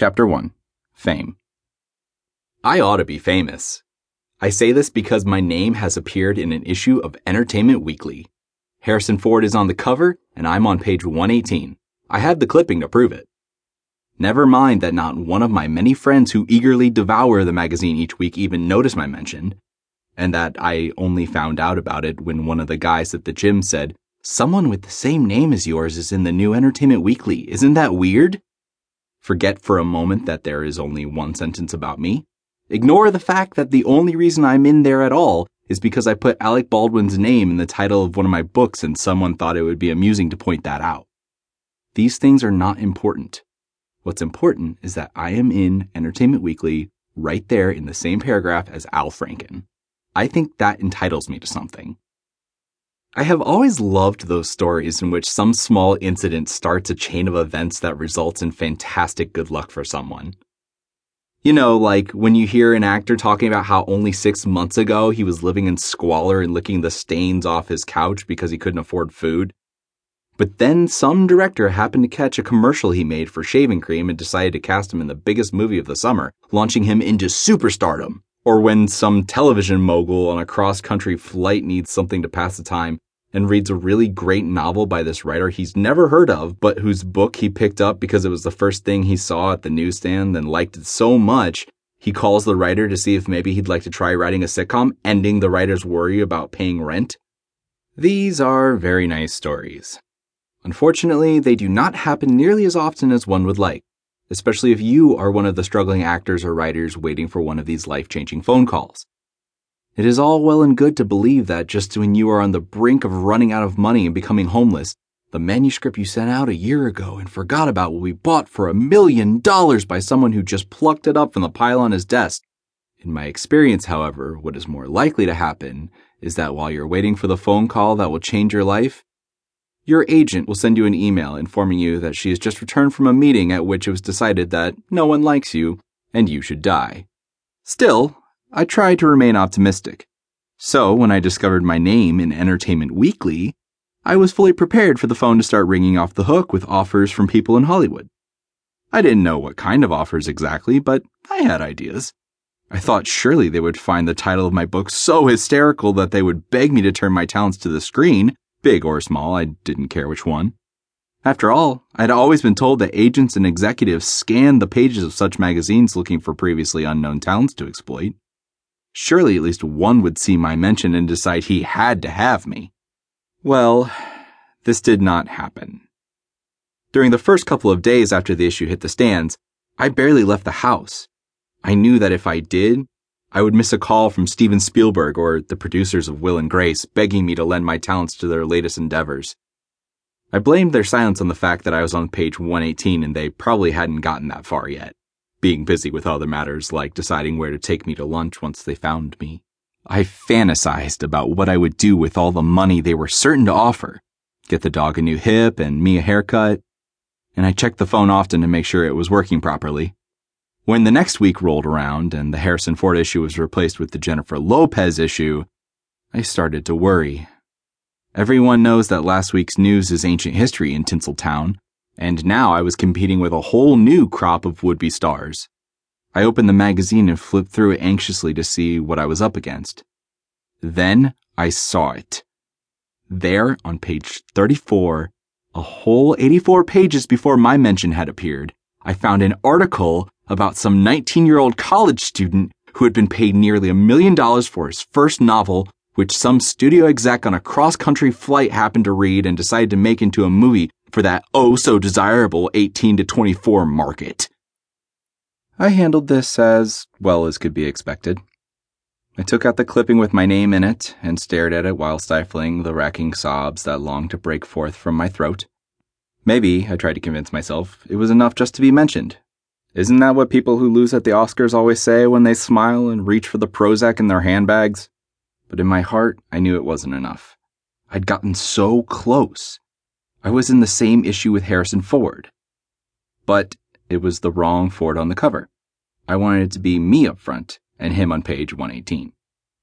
Chapter 1 Fame. I ought to be famous. I say this because my name has appeared in an issue of Entertainment Weekly. Harrison Ford is on the cover, and I'm on page 118. I have the clipping to prove it. Never mind that not one of my many friends who eagerly devour the magazine each week even noticed my mention, and that I only found out about it when one of the guys at the gym said, Someone with the same name as yours is in the new Entertainment Weekly. Isn't that weird? Forget for a moment that there is only one sentence about me. Ignore the fact that the only reason I'm in there at all is because I put Alec Baldwin's name in the title of one of my books and someone thought it would be amusing to point that out. These things are not important. What's important is that I am in Entertainment Weekly right there in the same paragraph as Al Franken. I think that entitles me to something. I have always loved those stories in which some small incident starts a chain of events that results in fantastic good luck for someone. You know, like when you hear an actor talking about how only six months ago he was living in squalor and licking the stains off his couch because he couldn't afford food. But then some director happened to catch a commercial he made for shaving cream and decided to cast him in the biggest movie of the summer, launching him into superstardom. Or when some television mogul on a cross country flight needs something to pass the time and reads a really great novel by this writer he's never heard of, but whose book he picked up because it was the first thing he saw at the newsstand and liked it so much, he calls the writer to see if maybe he'd like to try writing a sitcom, ending the writer's worry about paying rent. These are very nice stories. Unfortunately, they do not happen nearly as often as one would like, especially if you are one of the struggling actors or writers waiting for one of these life changing phone calls. It is all well and good to believe that just when you are on the brink of running out of money and becoming homeless, the manuscript you sent out a year ago and forgot about will be bought for a million dollars by someone who just plucked it up from the pile on his desk. In my experience, however, what is more likely to happen is that while you're waiting for the phone call that will change your life, your agent will send you an email informing you that she has just returned from a meeting at which it was decided that no one likes you and you should die. Still, I tried to remain optimistic. So, when I discovered my name in Entertainment Weekly, I was fully prepared for the phone to start ringing off the hook with offers from people in Hollywood. I didn't know what kind of offers exactly, but I had ideas. I thought surely they would find the title of my book so hysterical that they would beg me to turn my talents to the screen, big or small, I didn't care which one. After all, I'd always been told that agents and executives scanned the pages of such magazines looking for previously unknown talents to exploit. Surely at least one would see my mention and decide he had to have me. Well, this did not happen. During the first couple of days after the issue hit the stands, I barely left the house. I knew that if I did, I would miss a call from Steven Spielberg or the producers of Will and Grace begging me to lend my talents to their latest endeavors. I blamed their silence on the fact that I was on page 118 and they probably hadn't gotten that far yet being busy with other matters like deciding where to take me to lunch once they found me. I fantasized about what I would do with all the money they were certain to offer get the dog a new hip and me a haircut, and I checked the phone often to make sure it was working properly. When the next week rolled around and the Harrison Ford issue was replaced with the Jennifer Lopez issue, I started to worry. Everyone knows that last week's news is ancient history in Tinseltown, and now I was competing with a whole new crop of would be stars. I opened the magazine and flipped through it anxiously to see what I was up against. Then I saw it. There, on page 34, a whole 84 pages before my mention had appeared, I found an article about some 19 year old college student who had been paid nearly a million dollars for his first novel, which some studio exec on a cross country flight happened to read and decided to make into a movie for that oh so desirable 18 to 24 market. I handled this as well as could be expected. I took out the clipping with my name in it and stared at it while stifling the racking sobs that longed to break forth from my throat. Maybe, I tried to convince myself, it was enough just to be mentioned. Isn't that what people who lose at the Oscars always say when they smile and reach for the Prozac in their handbags? But in my heart, I knew it wasn't enough. I'd gotten so close. I was in the same issue with Harrison Ford. But it was the wrong Ford on the cover. I wanted it to be me up front and him on page 118.